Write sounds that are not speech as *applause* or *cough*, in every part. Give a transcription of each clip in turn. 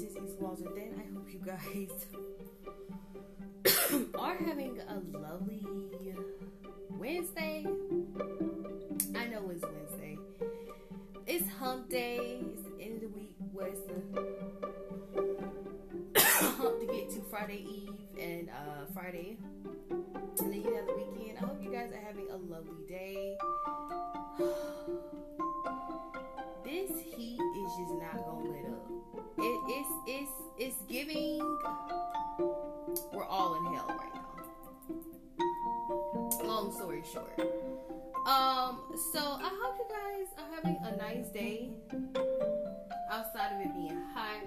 this is Walls and then I hope you guys *coughs* are having a lovely Wednesday. I know it's Wednesday. It's hump day. It's the end of the week. What's the *coughs* hump to get to Friday Eve and uh, Friday. And then you have the weekend. I hope you guys are having a lovely day. It's it's giving. We're all in hell right now. Long story short. Um. So I hope you guys are having a nice day. Outside of it being hot,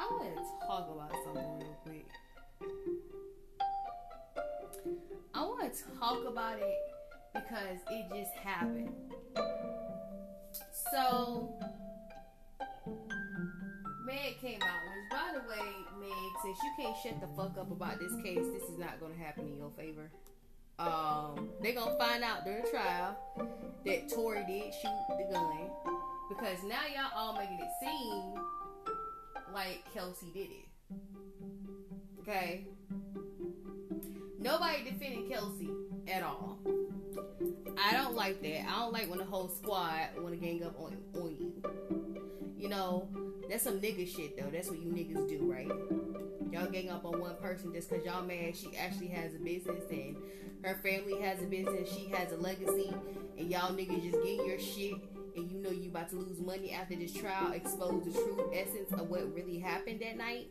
I want to talk about something real quick. I want to talk about it because it just happened. So, Meg came out, which, by the way, Meg, since you can't shut the fuck up about this case, this is not going to happen in your favor. Um, they're going to find out during trial that Tory did shoot the gun because now y'all all making it seem like Kelsey did it. Okay? Nobody defended Kelsey at all. I don't like that. I don't like when the whole squad want to gang up on, on you. You know, that's some nigga shit though. That's what you niggas do, right? Y'all gang up on one person just because y'all mad she actually has a business and her family has a business, she has a legacy, and y'all niggas just get your shit and you know you about to lose money after this trial, expose the true essence of what really happened that night.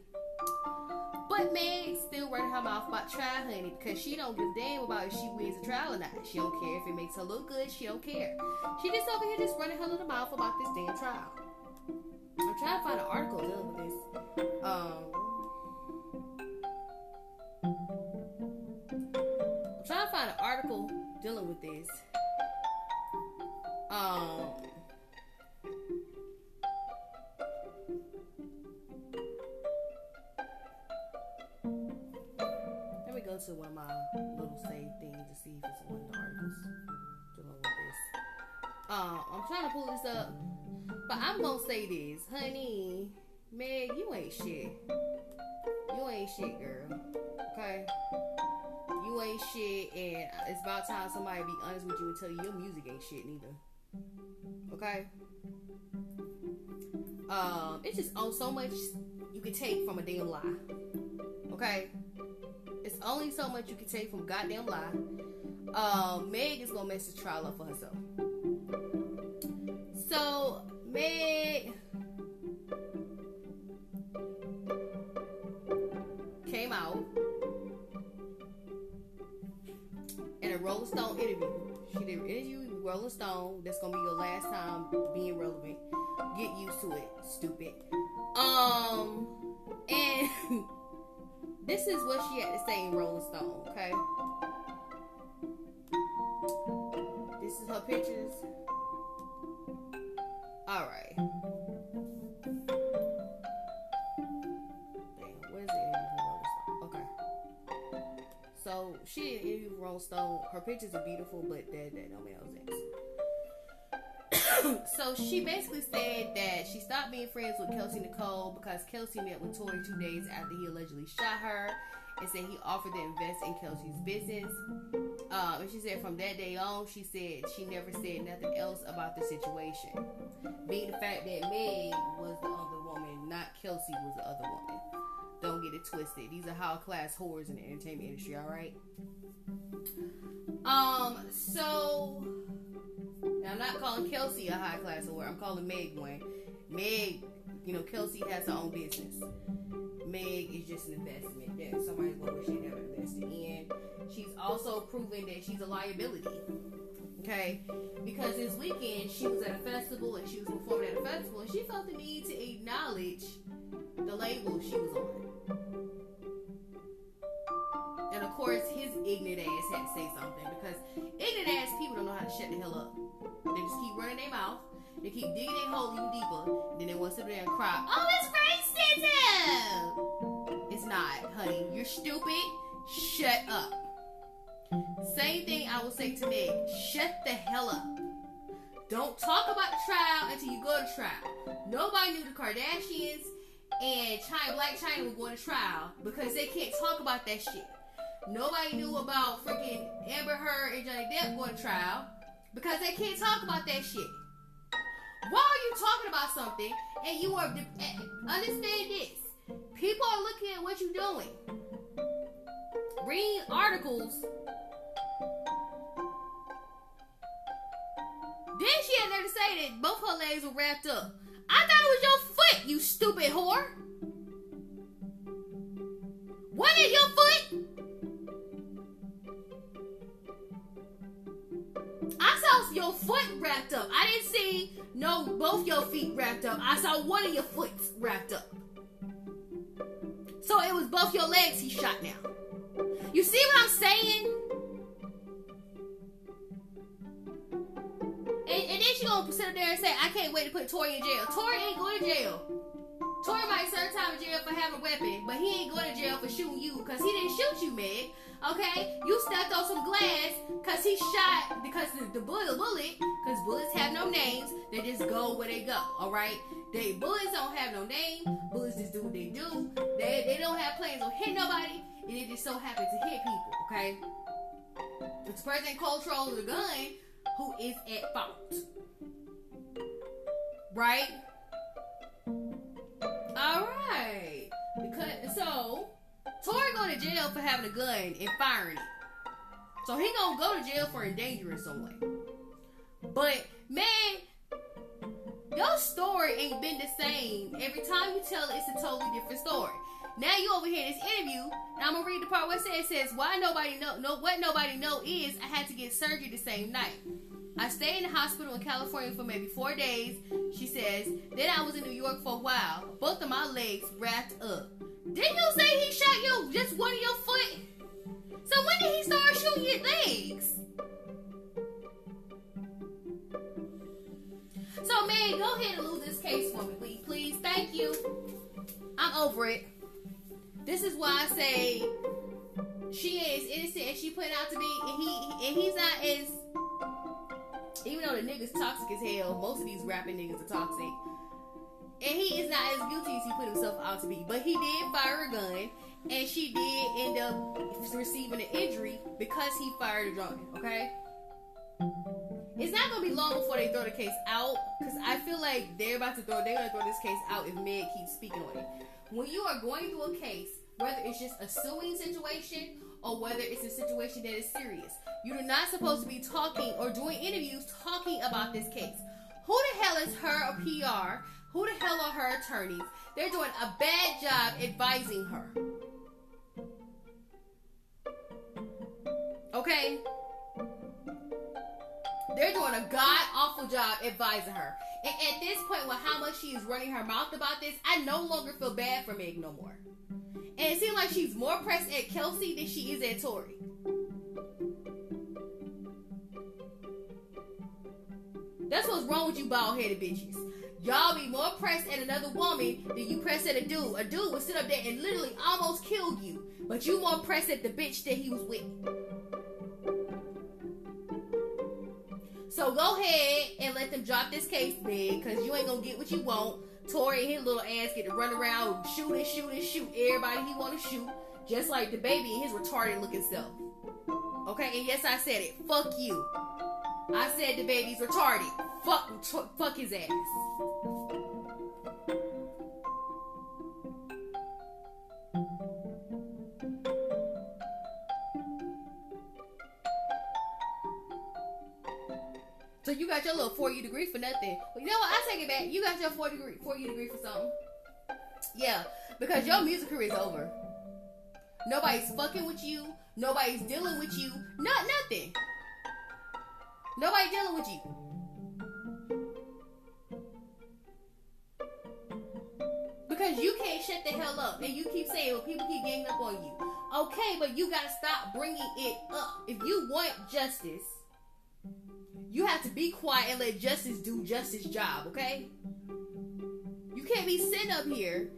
But Meg still running her mouth about trial honey because she don't give a damn about if she wins the trial or not. She don't care if it makes her look good. She don't care. She just over here just running her little mouth about this damn trial. I'm trying to find an article dealing with this. Um, I'm trying to find an article dealing with this. Um. Let me go to one of my little save things to see if it's one of the articles dealing with this. Um, I'm trying to pull this up, but I'm gonna say this, honey. Meg, you ain't shit. You ain't shit, girl. Okay? You ain't shit, and it's about time somebody be honest with you and tell you your music ain't shit neither. Okay? Um, it's just oh so much you can take from a damn lie. Okay? It's only so much you can take from goddamn lie. Um, Meg is gonna mess this trial up for herself. So came out in a Rolling Stone interview. She did an interview with Rolling Stone. That's gonna be your last time being relevant. Get used to it, stupid. Um, and *laughs* this is what she had to say in Rolling Stone. Okay, this is her pictures. All right. Damn, where's the interview? Okay. So she did an interview Rolling Stone. Her pictures are beautiful, but that that don't no sense. *coughs* so she basically said that she stopped being friends with Kelsey Nicole because Kelsey met with Tory two days after he allegedly shot her and said he offered to invest in Kelsey's business. Um, and she said from that day on, she said she never said nothing else about the situation. Being the fact that Meg was the other woman, not Kelsey was the other woman. Don't get it twisted. These are high class whores in the entertainment industry, alright? Um, so I'm not calling Kelsey a high class whore. I'm calling Meg one. Meg, you know, Kelsey has her own business. Meg is just an investment that somebody's to wish they never invested in. She's also proven that she's a liability. Okay? Because this weekend she was at a festival and she was performing at a festival and she felt the need to acknowledge the label she was on. And of course, his ignorant ass had to say something because ignorant ass people don't know how to shut the hell up. They just keep running their mouth. They keep digging their hole even deeper. Then they want to sit there and cry. Oh, it's racism. It's not, honey. You're stupid. Shut up. Same thing I will say to Meg. Shut the hell up. Don't talk about the trial until you go to trial. Nobody knew the Kardashians and China Blac Chyna were going to trial because they can't talk about that shit. Nobody knew about freaking Amber Heard and Johnny Depp going to trial because they can't talk about that shit. Why are you talking about something and you are eh, understand this? People are looking at what you're doing. Reading articles. Then she had there to say that both her legs were wrapped up. I thought it was your foot, you stupid whore. What is your foot? I saw your foot wrapped up. I didn't see no both your feet wrapped up. I saw one of your foot wrapped up. So it was both your legs he shot now. You see what I'm saying? And, and then she gonna sit up there and say, I can't wait to put Tory in jail. Tory ain't going to jail. Tory might serve time in jail for having a weapon, but he ain't going to jail for shooting you because he didn't shoot you, Meg. Okay, you stepped on some glass because he shot because the, bullet, bullet, because bullets have no names. They just go where they go. All right, they bullets don't have no name. Bullets just do what they do. They they don't have plans on hit nobody, and it just so happens to hit people. Okay, it's the person of the gun who is at fault. Right. All right. Because jail for having a gun and firing it. So he gonna go to jail for endangering someone. But man, your story ain't been the same. Every time you tell it, it's a totally different story. Now you over here in this interview, and I'm gonna read the part where it says, it says why nobody know, know what nobody know is I had to get surgery the same night. I stayed in the hospital in California for maybe four days. She says, then I was in New York for a while. Both of my legs wrapped up. Didn't you say he shot you just one of your foot? So when did he start shooting your legs? So man, go ahead and lose this case for me, please. Please, thank you. I'm over it. This is why I say she is innocent and she put it out to be, and he and he's not as. Even though the nigga's toxic as hell, most of these rapping niggas are toxic and he is not as guilty as he put himself out to be. But he did fire a gun, and she did end up receiving an injury because he fired a gun. Okay. It's not gonna be long before they throw the case out, because I feel like they're about to throw. They're gonna throw this case out if Meg keeps speaking on it. When you are going through a case, whether it's just a suing situation or whether it's a situation that is serious, you're not supposed to be talking or doing interviews talking about this case. Who the hell is her a PR who the hell are her attorneys? They're doing a bad job advising her. Okay? They're doing a god awful job advising her. And at this point, with how much she is running her mouth about this, I no longer feel bad for Meg no more. And it seems like she's more pressed at Kelsey than she is at Tory. That's what's wrong with you bald headed bitches. Y'all be more pressed at another woman than you press at a dude. A dude would sit up there and literally almost kill you, but you more pressed at the bitch that he was with. So go ahead and let them drop this case, big, because you ain't gonna get what you want. Tory and his little ass get to run around, shoot and shoot and shoot everybody he want to shoot, just like the baby and his retarded looking self. Okay, and yes, I said it. Fuck you. I said the baby's retarded. Fuck, t- fuck his ass. So you got your little 4U degree for nothing. Well, you know what? I take it back. You got your 4 degree 4U degree for something. Yeah, because your music career is over. Nobody's fucking with you. Nobody's dealing with you. Not nothing. Nobody dealing with you. Shut the hell up. And you keep saying, well, people keep ganging up on you. Okay, but you gotta stop bringing it up. If you want justice, you have to be quiet and let justice do justice job, okay? You can't be sitting up here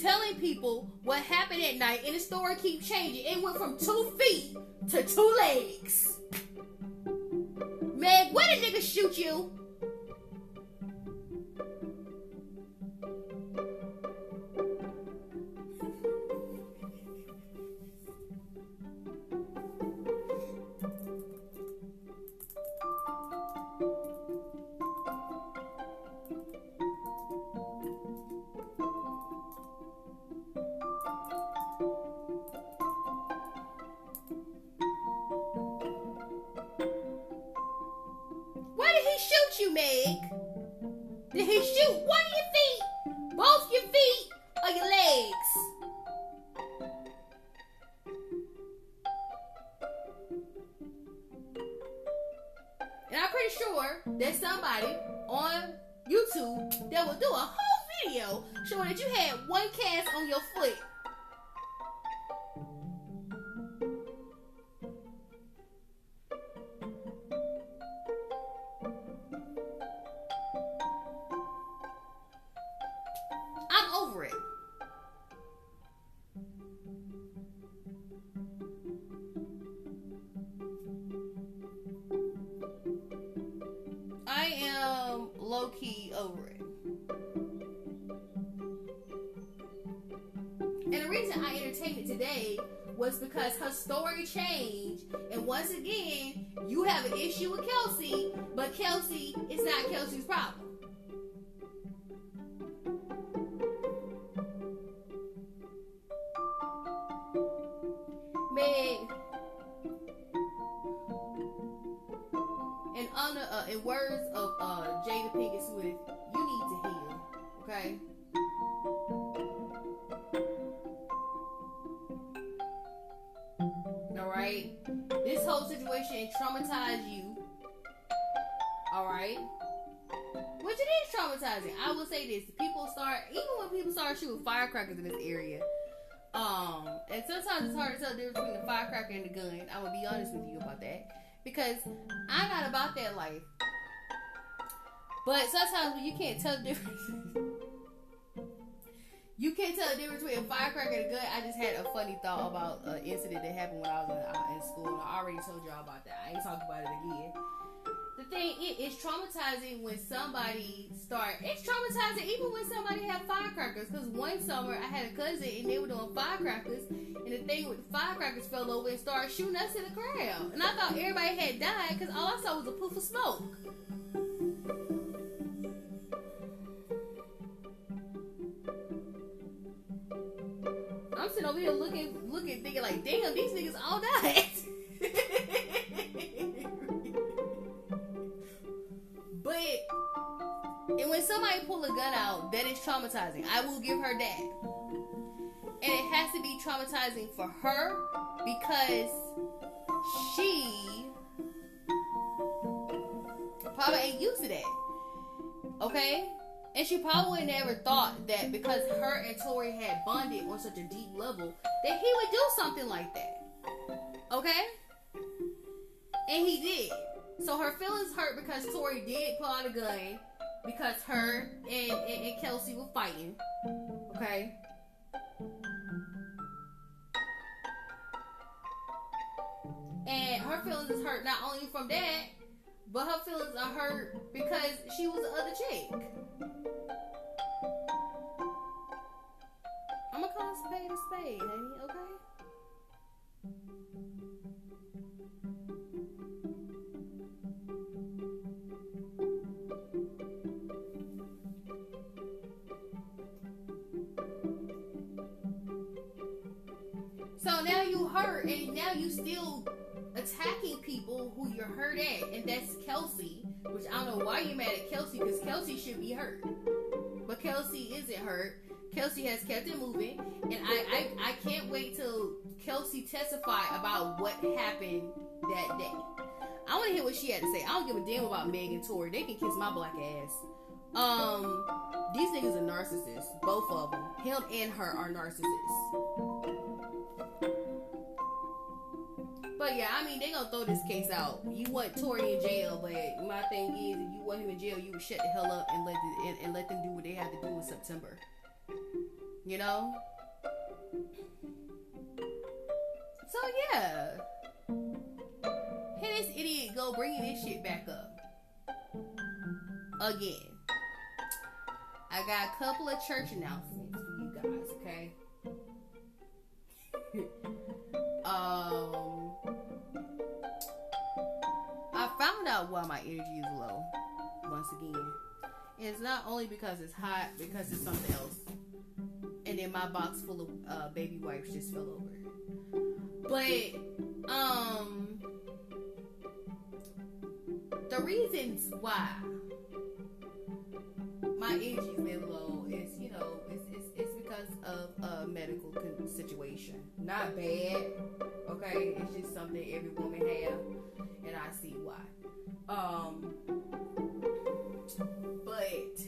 telling people what happened at night and the story keep changing. It went from two feet to two legs. Meg, where did niggas shoot you? Did he shoot one of your feet, both your feet, or your legs? And I'm pretty sure there's somebody on YouTube that will do a whole video showing that you had one cast on your foot. This whole situation traumatized you. All right. Which it is traumatizing. I will say this: people start, even when people start shooting firecrackers in this area. Um, and sometimes it's hard to tell the difference between a firecracker and a gun. I'm gonna be honest with you about that because I'm not about that life. But sometimes when you can't tell the difference, *laughs* you can't tell the difference between a firecracker and a gun. I just had a funny thought about an incident that happened when I was in, uh, in school. And I already told y'all about that. I ain't talking about it again. The thing is traumatizing when somebody start. It's traumatizing even when somebody have firecrackers. Because one summer I had a cousin and they were doing firecrackers, and the thing with the firecrackers fell over and started shooting us in the crowd. And I thought everybody had died because all I saw was a poof of smoke. Here looking, looking, thinking like, damn, these niggas all died. but, and when somebody pull a gun out, that is traumatizing. I will give her that. And it has to be traumatizing for her because she probably ain't used to that. Okay? And she probably never thought that because her and Tory had bonded on such a deep level that he would do something like that. Okay? And he did. So her feelings hurt because Tory did pull out a gun because her and, and, and Kelsey were fighting. Okay? And her feelings is hurt not only from that, but her feelings are hurt because she was the other chick. I'm gonna call spade a spade, honey, okay? So now you hurt, and now you still attacking people who you're hurt at, and that's Kelsey. Which I don't know why you're mad at Kelsey, because Kelsey should be hurt, but Kelsey isn't hurt. Kelsey has kept it moving, and I, I I can't wait till Kelsey testify about what happened that day. I want to hear what she had to say. I don't give a damn about Meg and Tory. They can kiss my black ass. Um, these niggas are narcissists. Both of them, him and her, are narcissists. But yeah, I mean, they gonna throw this case out. You want Tory in jail, but my thing is, if you want him in jail, you would shut the hell up and let the, and, and let them do what they have to do in September. You know. So yeah, hey, this idiot go bringing this shit back up again. I got a couple of church announcements for you guys. Okay. *laughs* um, found out why my energy is low. Once again, it's not only because it's hot, because it's something else. And then my box full of uh, baby wipes just fell over. But um, the reasons why my energy is low is, you know, a medical situation. Not bad, okay? It's just something every woman have, and I see why. Um, but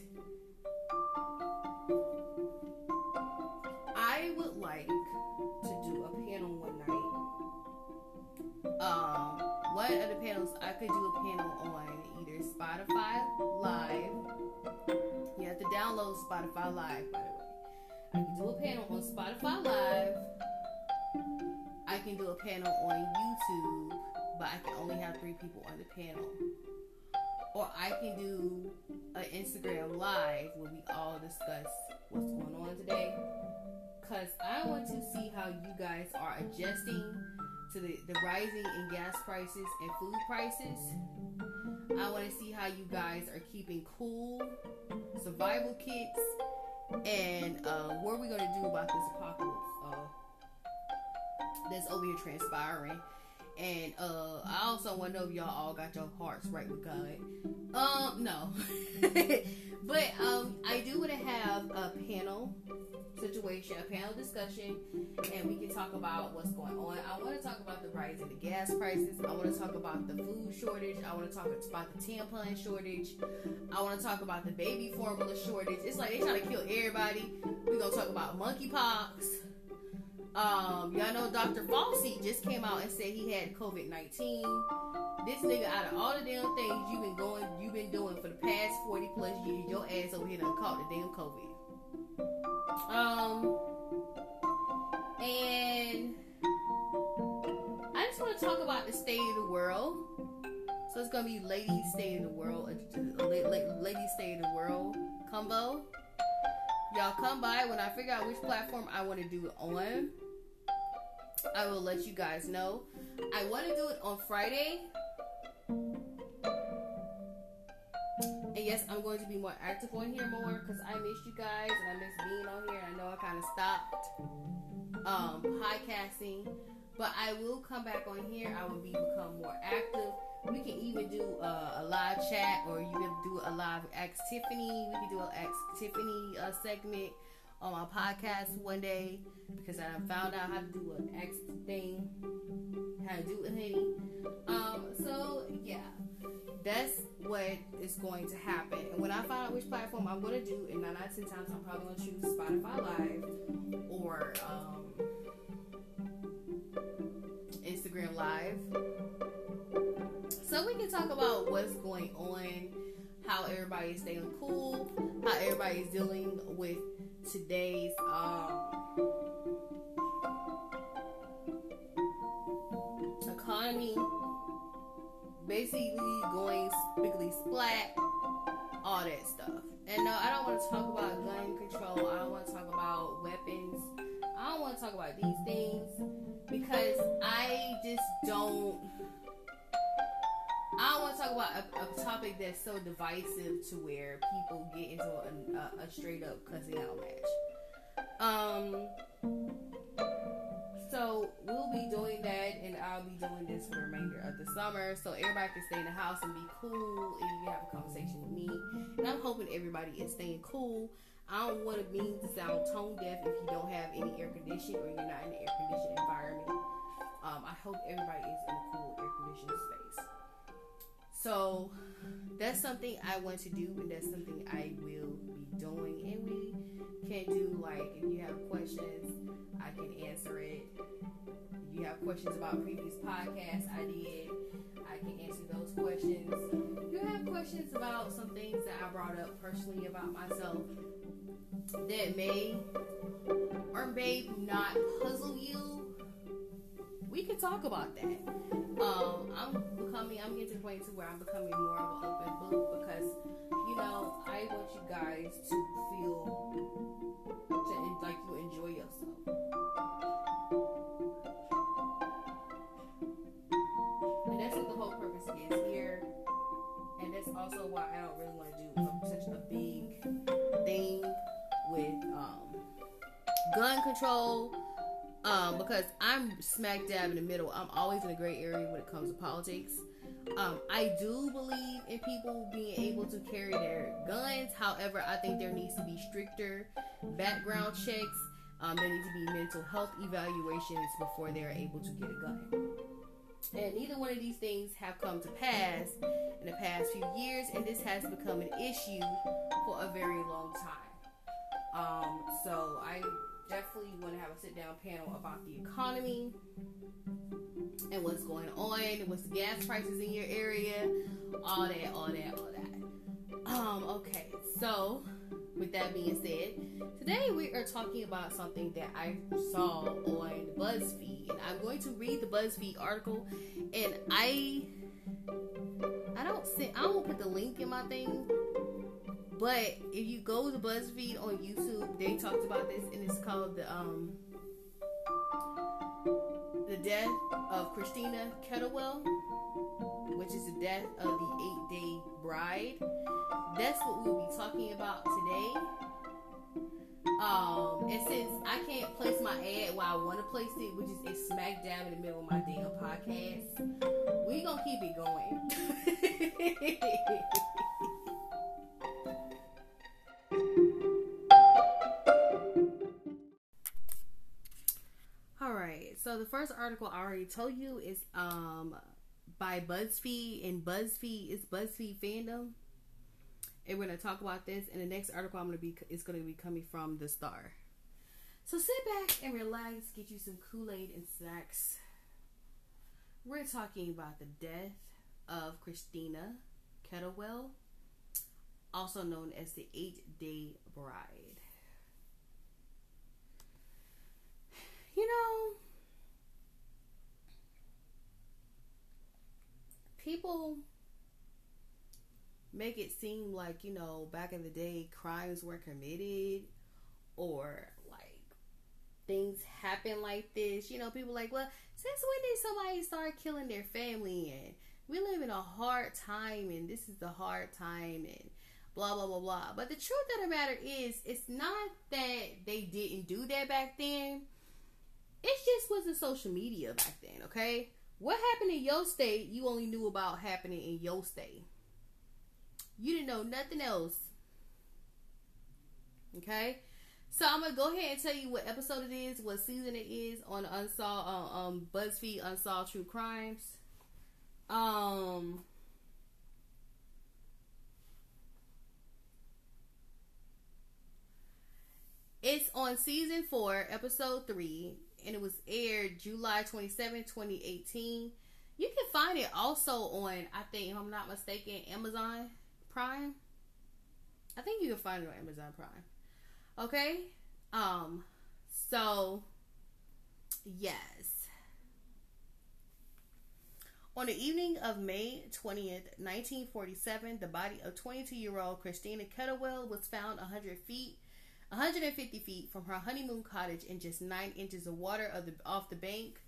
I would like to do a panel one night. Um, of the panels I could do a panel on either Spotify Live. You have to download Spotify Live, by the way. I can do a panel on Spotify Live. I can do a panel on YouTube, but I can only have three people on the panel. Or I can do an Instagram Live where we all discuss what's going on today. Because I want to see how you guys are adjusting to the, the rising in gas prices and food prices. I want to see how you guys are keeping cool, survival kits, and uh, what are we to do about this apocalypse uh, that's over here transpiring. And uh, I also want to know if y'all all got your hearts right with God. Um, no, *laughs* but um, I do want to have a panel situation, a panel discussion, and we can talk about what's going on. I want to talk about the rise in the gas prices. I want to talk about the food shortage. I want to talk about the tampon shortage. I want to talk about the baby formula shortage. It's like they trying to kill everybody. We're gonna talk about monkeypox. Um, y'all know Dr. Fauci just came out and said he had COVID 19. This nigga, out of all the damn things you've been going, you've been doing for the past 40 plus years, your ass over here done caught the damn COVID. Talk about the world. So it's gonna be ladies state of the world, uh, ladies state of the world combo. Y'all come by when I figure out which platform I want to do it on. I will let you guys know. I want to do it on Friday. And yes, I'm going to be more active on here more because I miss you guys and I miss being on here. I know I kind of stopped um, podcasting, but I will come back on here. I will be become more active. We can even do uh, a live chat, or you can do a live Ask Tiffany. We can do an Ask Tiffany uh, segment on my podcast one day because I found out how to do an X thing, how to do it, honey. Um, so yeah, that's what is going to happen. And when I find out which platform I'm to do, and nine out of ten times I'm probably to choose Spotify Live or um, Live. So we can talk about what's going on, how everybody's staying cool, how everybody's dealing with today's um, economy basically going spiggly splat, all that stuff. And no, I don't want to talk about gun control. I don't want to talk about weapons. Want to talk about these things because I just don't. I don't want to talk about a, a, topic that's so divisive to where people get into a, a, a straight up cussing out match. Um, so we'll be doing that, and I'll be doing this for the remainder of the summer, so everybody can stay in the house and be cool, and you can have a conversation with me. And I'm hoping everybody is staying cool. I don't want to to sound tone deaf if you don't have any air conditioning or you're not in an air conditioned environment. Um, I hope everybody is in a cool air conditioned space. So that's something I want to do, and that's something I will be doing. And we can do like if you have questions I can answer it. If you have questions about previous podcasts I did, I can answer those questions. If you have questions about some things that I brought up personally about myself that may or may not puzzle you, we can talk about that. Um, I'm becoming, I'm getting to the point to where I'm becoming more of an open book because, you know, I want you guys to feel to, like you enjoy yourself. And that's what the whole purpose is here. And that's also why I don't really want to do such a big thing with um, gun control. Um, because I'm smack dab in the middle. I'm always in a gray area when it comes to politics. Um, I do believe in people being able to carry their guns. However, I think there needs to be stricter background checks. Um, there need to be mental health evaluations before they are able to get a gun. And neither one of these things have come to pass in the past few years, and this has become an issue for a very long time. Um, so I definitely want to have a sit down panel about the economy and what's going on, and what's the gas prices in your area, all that, all that, all that. Um, okay, so with that being said, today we are talking about something that I saw on BuzzFeed, and I'm going to read the BuzzFeed article. And I, I don't see, I won't put the link in my thing, but if you go to BuzzFeed on YouTube, they talked about this, and it's called the um the death of Christina Kettlewell, which is the death of the eight day bride. That's what we'll be talking about today. Um, and since I can't place my ad where I want to place it, which is it's smack dab in the middle of my damn podcast, we gonna keep it going. *laughs* All right. So the first article I already told you is um by BuzzFeed, and BuzzFeed is BuzzFeed fandom. And we're gonna talk about this. And the next article I'm gonna be is gonna be coming from the Star. So sit back and relax, get you some Kool Aid and snacks. We're talking about the death of Christina Kettlewell, also known as the Eight Day Bride. You know, people make it seem like, you know, back in the day, crimes were committed or like things happen like this. You know, people like, well, since when did somebody start killing their family? And we live in a hard time, and this is the hard time, and blah, blah, blah, blah. But the truth of the matter is, it's not that they didn't do that back then. It just wasn't social media back then, okay? What happened in your state, you only knew about happening in your state. You didn't know nothing else. Okay? So I'm gonna go ahead and tell you what episode it is, what season it is on Unsolved uh, um BuzzFeed Unsolved True Crimes. Um It's on season four, episode three, and it was aired July 27, 2018. You can find it also on, I think, if I'm not mistaken, Amazon Prime. I think you can find it on Amazon Prime. Okay? Um, so yes. On the evening of May 20th, 1947, the body of 22 year old Christina Kettlewell was found 100 feet 150 feet from her honeymoon cottage in just nine inches of water of the, off the bank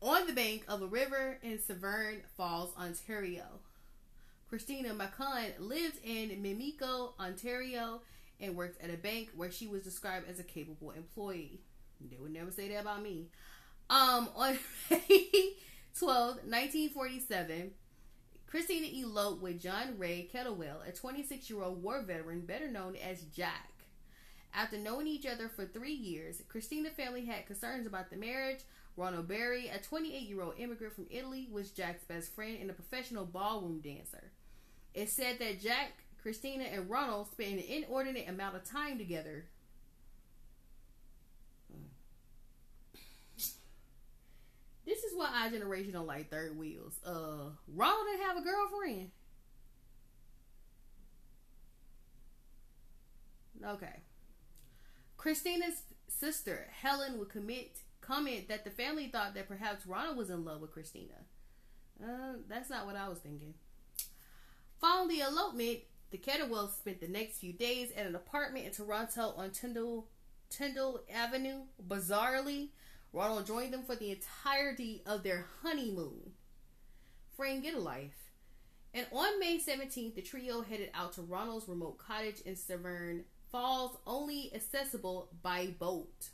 on the bank of a river in Severn Falls, Ontario. Christina McCann lived in Mimico, Ontario, and worked at a bank where she was described as a capable employee. They would never say that about me. Um, on *laughs* May 12, 1947, Christina eloped with John Ray Kettlewell, a 26 year old war veteran better known as Jack. After knowing each other for three years, Christina family had concerns about the marriage. Ronald Berry, a 28 year old immigrant from Italy, was Jack's best friend and a professional ballroom dancer. It said that Jack, Christina, and Ronald spent an inordinate amount of time together This is why our generation don't like third wheels. Uh, Ronald didn't have a girlfriend. Okay. Christina's sister Helen would commit comment that the family thought that perhaps Ronald was in love with Christina. Uh, that's not what I was thinking. Following the elopement, the Kettlewells spent the next few days at an apartment in Toronto on Tyndall, Tyndall Avenue. Bizarrely, Ronald joined them for the entirety of their honeymoon. Friend, get a life. And on May 17th, the trio headed out to Ronald's remote cottage in Severn Falls, only accessible by boat.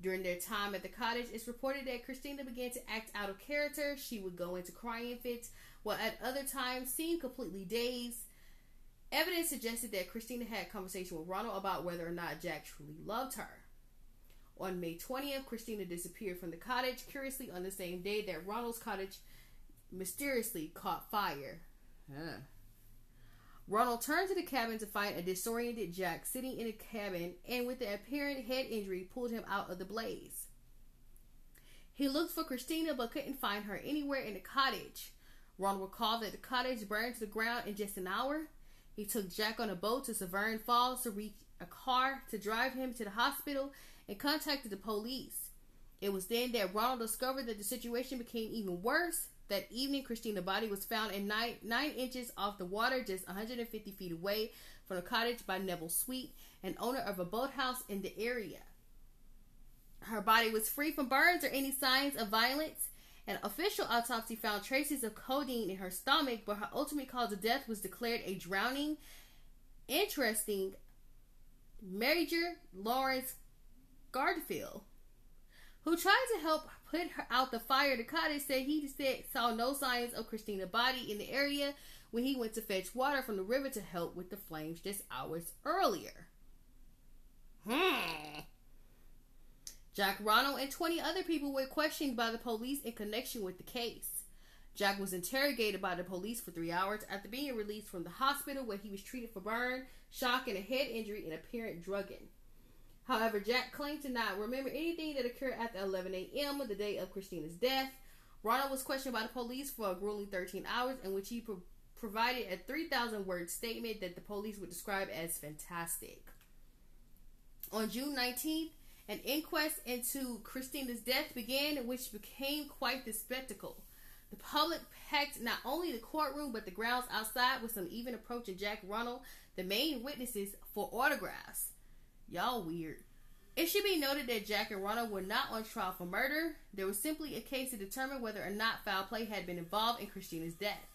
During their time at the cottage, it's reported that Christina began to act out of character. She would go into crying fits, while at other times seemed completely dazed. Evidence suggested that Christina had a conversation with Ronald about whether or not Jack truly loved her. On May 20th, Christina disappeared from the cottage, curiously on the same day that Ronald's cottage mysteriously caught fire. Huh. Ronald turned to the cabin to find a disoriented Jack sitting in a cabin and, with an apparent head injury, pulled him out of the blaze. He looked for Christina but couldn't find her anywhere in the cottage. Ronald recalled that the cottage burned to the ground in just an hour. He took Jack on a boat to Severn Falls to reach a car to drive him to the hospital and contacted the police. It was then that Ronald discovered that the situation became even worse that evening, Christina's body was found in nine, nine inches off the water, just 150 feet away from the cottage by Neville Sweet, an owner of a boathouse in the area. Her body was free from burns or any signs of violence. An official autopsy found traces of codeine in her stomach, but her ultimate cause of death was declared a drowning. Interesting, Major Lawrence Garfield, who tried to help put her out the fire. The cottage said he said saw no signs of Christina's body in the area when he went to fetch water from the river to help with the flames just hours earlier. Hmm. Jack Ronald and 20 other people were questioned by the police in connection with the case. Jack was interrogated by the police for three hours after being released from the hospital where he was treated for burn, shock, and a head injury and apparent drugging. However, Jack claimed to not remember anything that occurred after 11 a.m. the day of Christina's death. Ronald was questioned by the police for a grueling 13 hours, in which he pro- provided a 3,000 word statement that the police would describe as fantastic. On June 19th, an inquest into Christina's death began, which became quite the spectacle. The public packed not only the courtroom but the grounds outside, with some even approaching Jack Ronald, the main witnesses, for autographs. Y'all weird. It should be noted that Jack and Ronald were not on trial for murder. There was simply a case to determine whether or not foul play had been involved in Christina's death.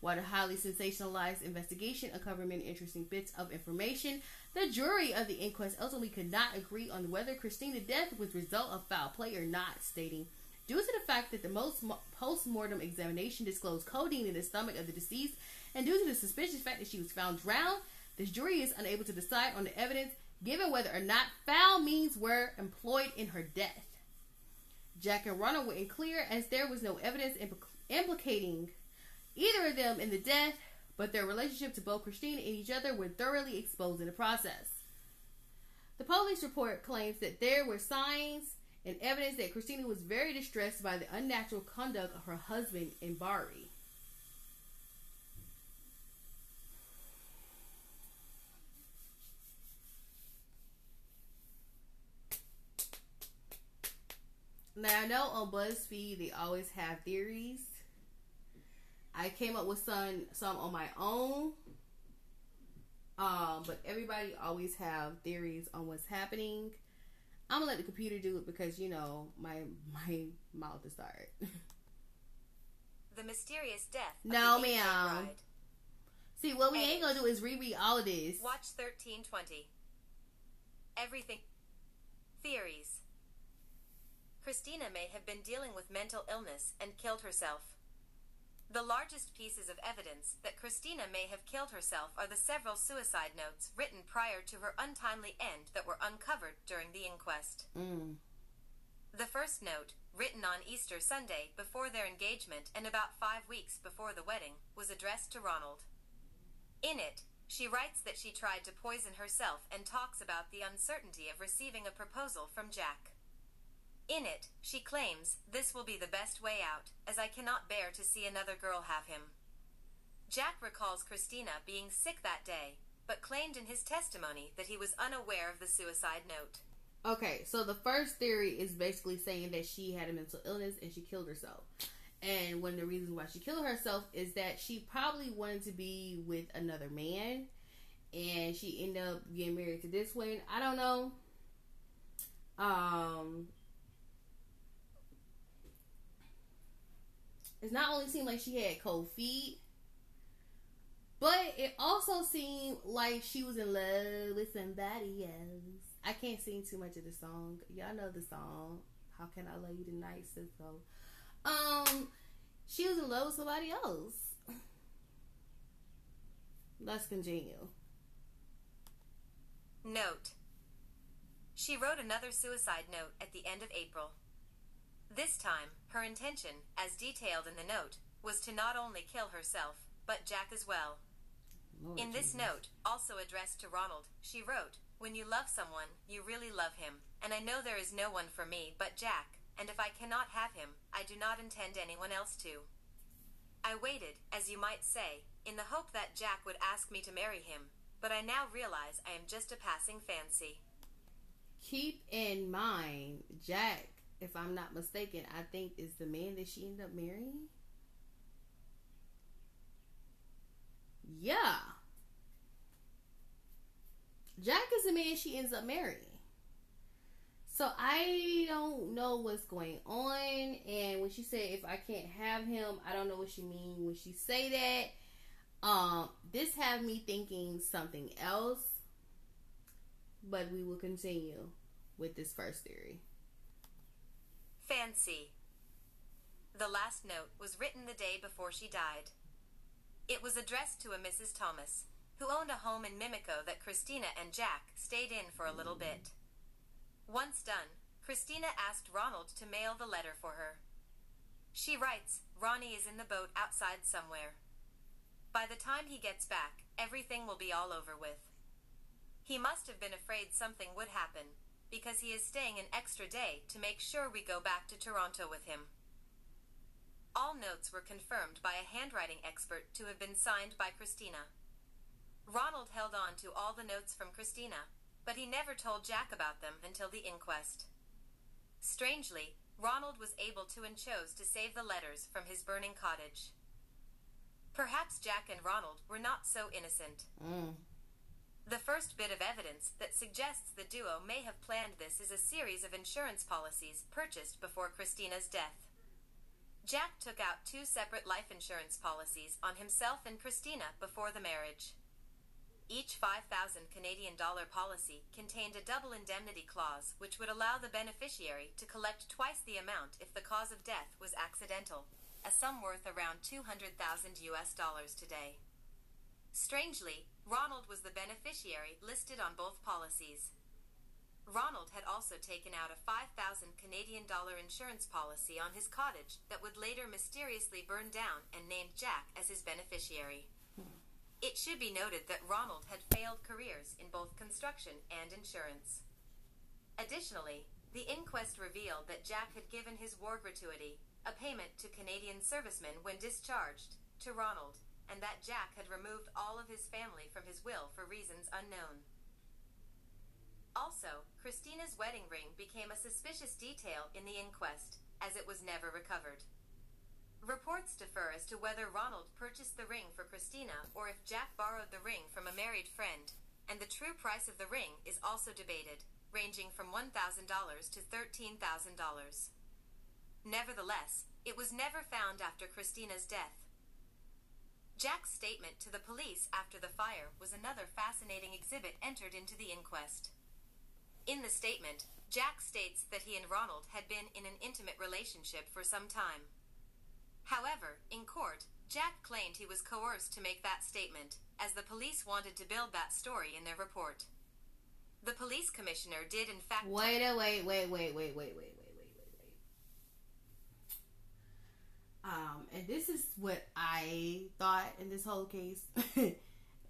While the highly sensationalized investigation uncovered many interesting bits of information, the jury of the inquest ultimately could not agree on whether Christina's death was the result of foul play or not, stating, Due to the fact that the most post-mortem examination disclosed codeine in the stomach of the deceased, and due to the suspicious fact that she was found drowned, the jury is unable to decide on the evidence given whether or not foul means were employed in her death. Jack and Ronald were unclear as there was no evidence implicating either of them in the death, but their relationship to both Christina and each other were thoroughly exposed in the process. The police report claims that there were signs and evidence that Christina was very distressed by the unnatural conduct of her husband Imbari. Now I know on BuzzFeed they always have theories. I came up with some some on my own. Um, but everybody always have theories on what's happening. I'm gonna let the computer do it because you know my my mouth is tired. *laughs* the mysterious death. No, ma'am. See, what we ain't gonna do is reread all of this. Watch thirteen twenty. Everything. Theories. Christina may have been dealing with mental illness and killed herself. The largest pieces of evidence that Christina may have killed herself are the several suicide notes written prior to her untimely end that were uncovered during the inquest. Mm. The first note, written on Easter Sunday before their engagement and about five weeks before the wedding, was addressed to Ronald. In it, she writes that she tried to poison herself and talks about the uncertainty of receiving a proposal from Jack. In it, she claims this will be the best way out, as I cannot bear to see another girl have him. Jack recalls Christina being sick that day, but claimed in his testimony that he was unaware of the suicide note. Okay, so the first theory is basically saying that she had a mental illness and she killed herself. And one of the reasons why she killed herself is that she probably wanted to be with another man and she ended up getting married to this one. I don't know. Um It's not only seemed like she had cold feet, but it also seemed like she was in love with somebody else. I can't sing too much of the song. Y'all know the song. How can I love you tonight? So, um, she was in love with somebody else. Let's continue. Note. She wrote another suicide note at the end of April. This time, her intention, as detailed in the note, was to not only kill herself, but Jack as well. Lord In this Jesus. note, also addressed to Ronald, she wrote, When you love someone, you really love him, and I know there is no one for me but Jack, and if I cannot have him, I do not intend anyone else to. I waited, as you might say, in the hope that Jack would ask me to marry him, but I now realize I am just a passing fancy. keep in mind, Jack, if I'm not mistaken, I think is the man that she ended up marrying. Yeah. Jack is the man she ends up marrying. So I don't know what's going on. And when she said if I can't have him, I don't know what she mean when she say that. Um, this have me thinking something else. But we will continue with this first theory. Fancy. The last note was written the day before she died. It was addressed to a Mrs. Thomas, who owned a home in Mimico that Christina and Jack stayed in for a little bit. Once done, Christina asked Ronald to mail the letter for her. She writes Ronnie is in the boat outside somewhere. By the time he gets back, everything will be all over with. He must have been afraid something would happen, because he is staying an extra day to make sure we go back to Toronto with him. All notes were confirmed by a handwriting expert to have been signed by Christina. Ronald held on to all the notes from Christina, but he never told Jack about them until the inquest. Strangely, Ronald was able to and chose to save the letters from his burning cottage. Perhaps Jack and Ronald were not so innocent. Mm. The first bit of evidence that suggests the duo may have planned this is a series of insurance policies purchased before Christina's death. Jack took out two separate life insurance policies on himself and Christina before the marriage. Each 5,000 Canadian dollar policy contained a double indemnity clause which would allow the beneficiary to collect twice the amount if the cause of death was accidental, a sum worth around 200,000 US dollars today. Strangely, Ronald was the beneficiary listed on both policies. Ronald had also taken out a 5,000 Canadian dollar insurance policy on his cottage that would later mysteriously burn down and named Jack as his beneficiary. It should be noted that Ronald had failed careers in both construction and insurance. Additionally, the inquest revealed that Jack had given his war gratuity, a payment to Canadian servicemen when discharged, to Ronald, and that Jack had removed all of his family from his will for reasons unknown. Also, Christina's wedding ring became a suspicious detail in the inquest, as it was never recovered. Reports differ as to whether Ronald purchased the ring for Christina or if Jack borrowed the ring from a married friend, and the true price of the ring is also debated, ranging from $1,000 to $13,000. Nevertheless, it was never found after Christina's death. Jack's statement to the police after the fire was another fascinating exhibit entered into the inquest. In the statement, Jack states that he and Ronald had been in an intimate relationship for some time. However, in court, Jack claimed he was coerced to make that statement, as the police wanted to build that story in their report. The police commissioner did in fact Wait, wait, wait, wait, wait, wait, wait. Um, and this is what I thought in this whole case. *laughs* uh,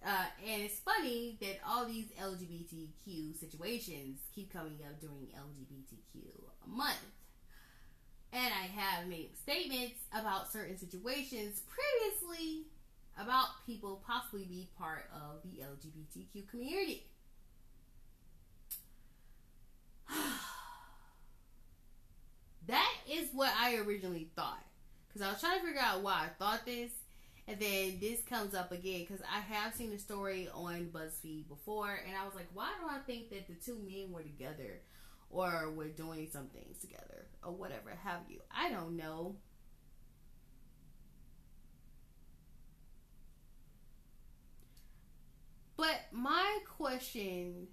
and it's funny that all these LGBTQ situations keep coming up during LGBTQ month. And I have made statements about certain situations previously about people possibly be part of the LGBTQ community. *sighs* that is what I originally thought. Because I was trying to figure out why I thought this. And then this comes up again because I have seen the story on BuzzFeed before. And I was like, why do I think that the two men were together? Or were doing some things together? Or whatever have you. I don't know. But my question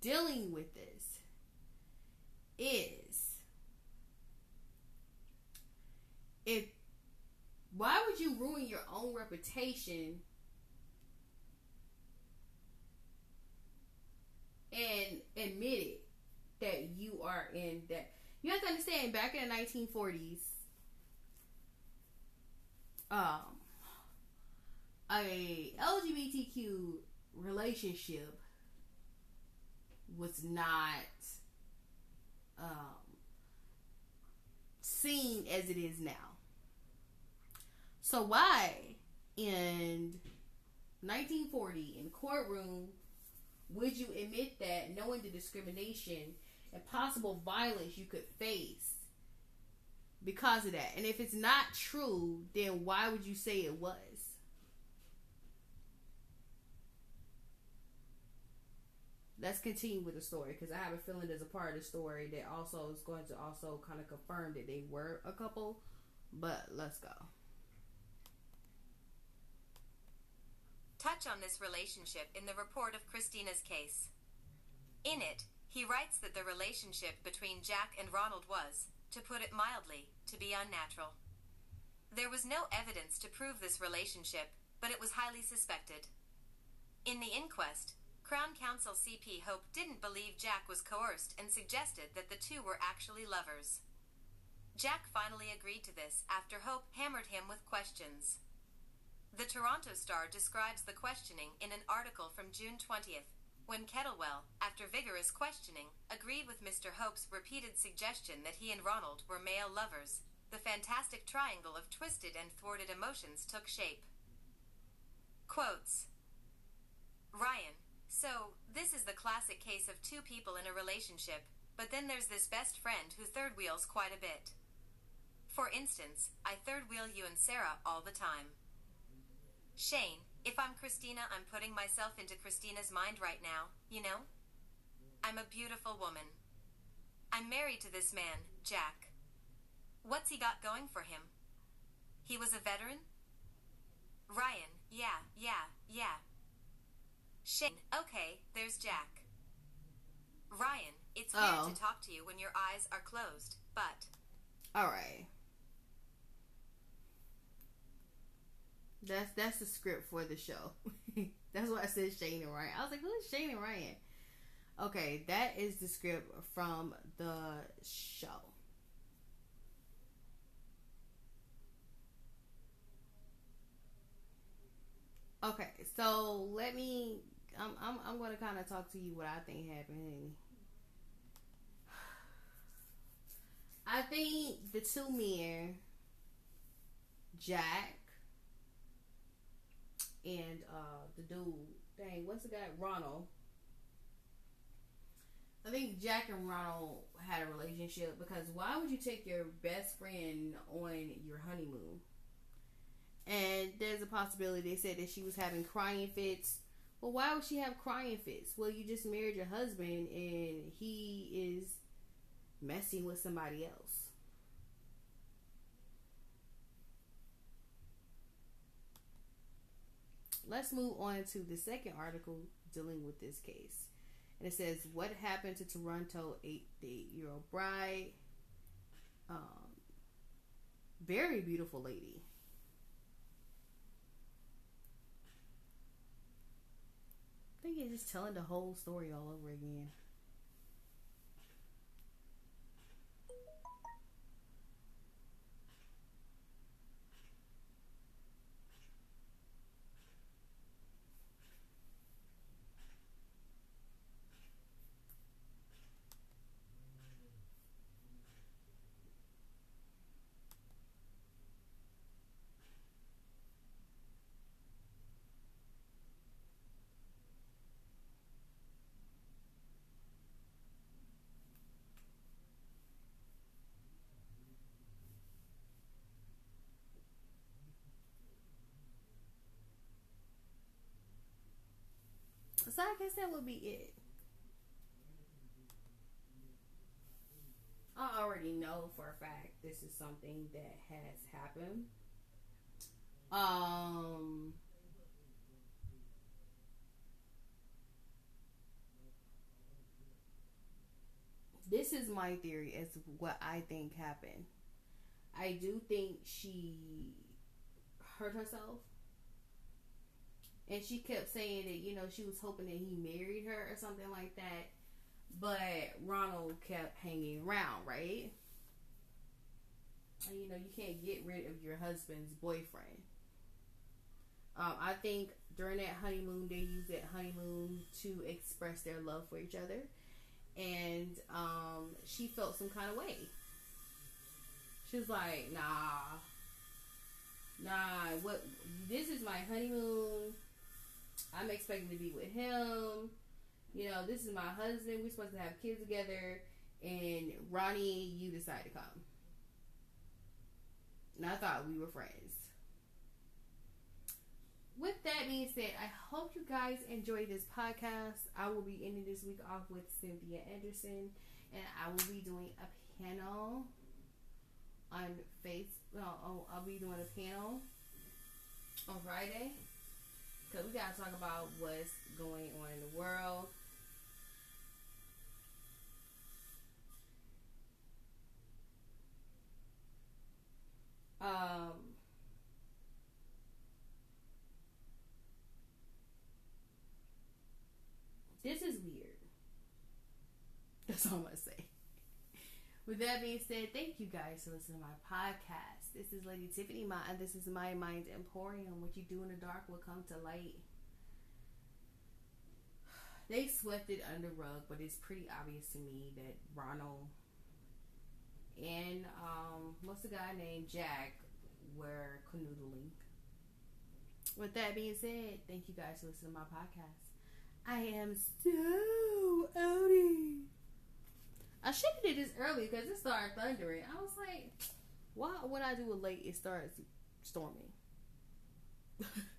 dealing with this is if why would you ruin your own reputation and admit it that you are in that you have to understand back in the 1940s um a lgbtq relationship was not um seen as it is now so why in 1940 in courtroom would you admit that knowing the discrimination and possible violence you could face because of that? And if it's not true, then why would you say it was? Let's continue with the story because I have a feeling there's a part of the story that also is going to also kind of confirm that they were a couple. But let's go. Touch on this relationship in the report of Christina's case. In it, he writes that the relationship between Jack and Ronald was, to put it mildly, to be unnatural. There was no evidence to prove this relationship, but it was highly suspected. In the inquest, Crown Counsel C.P. Hope didn't believe Jack was coerced and suggested that the two were actually lovers. Jack finally agreed to this after Hope hammered him with questions. The Toronto Star describes the questioning in an article from June 20th, when Kettlewell, after vigorous questioning, agreed with Mr. Hope's repeated suggestion that he and Ronald were male lovers. The fantastic triangle of twisted and thwarted emotions took shape. Quotes Ryan, so this is the classic case of two people in a relationship, but then there's this best friend who third wheels quite a bit. For instance, I third wheel you and Sarah all the time. Shane, if I'm Christina, I'm putting myself into Christina's mind right now, you know? I'm a beautiful woman. I'm married to this man, Jack. What's he got going for him? He was a veteran? Ryan, yeah, yeah, yeah. Shane, okay, there's Jack. Ryan, it's weird Oh. to talk to you when your eyes are closed, but All That's that's the script for the show. *laughs* that's why I said Shane and Ryan. I was like, who is Shane and Ryan? Okay, that is the script from the show. Okay, so let me. I'm I'm I'm going to kind of talk to you what I think happened. I think the two men, Jack and uh the dude, dang, what's the guy, Ronald. I think Jack and Ronald had a relationship because why would you take your best friend on your honeymoon? And there's a possibility they said that she was having crying fits. Well, why would she have crying fits? Well, you just married your husband and he is messing with somebody else. Let's move on to the second article dealing with this case. And it says, What happened to Toronto eight year old bride? Um, very beautiful lady. I think he's just telling the whole story all over again. I guess that would be it. I already know for a fact this is something that has happened. Um this is my theory as what I think happened. I do think she hurt herself. And she kept saying that, you know, she was hoping that he married her or something like that. But Ronald kept hanging around, right? And, you know, you can't get rid of your husband's boyfriend. Um, I think during that honeymoon, they used that honeymoon to express their love for each other. And um, she felt some kind of way. She was like, nah, nah, what, this is my honeymoon. I'm expecting to be with him. You know, this is my husband. We're supposed to have kids together. And Ronnie, you decide to come. And I thought we were friends. With that being said, I hope you guys enjoy this podcast. I will be ending this week off with Cynthia Anderson, and I will be doing a panel on face. Well, I'll, I'll be doing a panel on Friday because we gotta talk about what's going on in the world. Um, this is weird. That's all I'm gonna say. With that being said, thank you guys for listening to my podcast. This is Lady Tiffany Ma, and this is my Mind Emporium. What you do in the dark will come to light. *sighs* They swept it under rug, but it's pretty obvious to me that Ronald and um, what's the guy named Jack were canoodling. With that being said, thank you guys for listening to my podcast. I am so outie. I should have did this early because it started thundering. I was like, why when I do it late it starts storming? *laughs*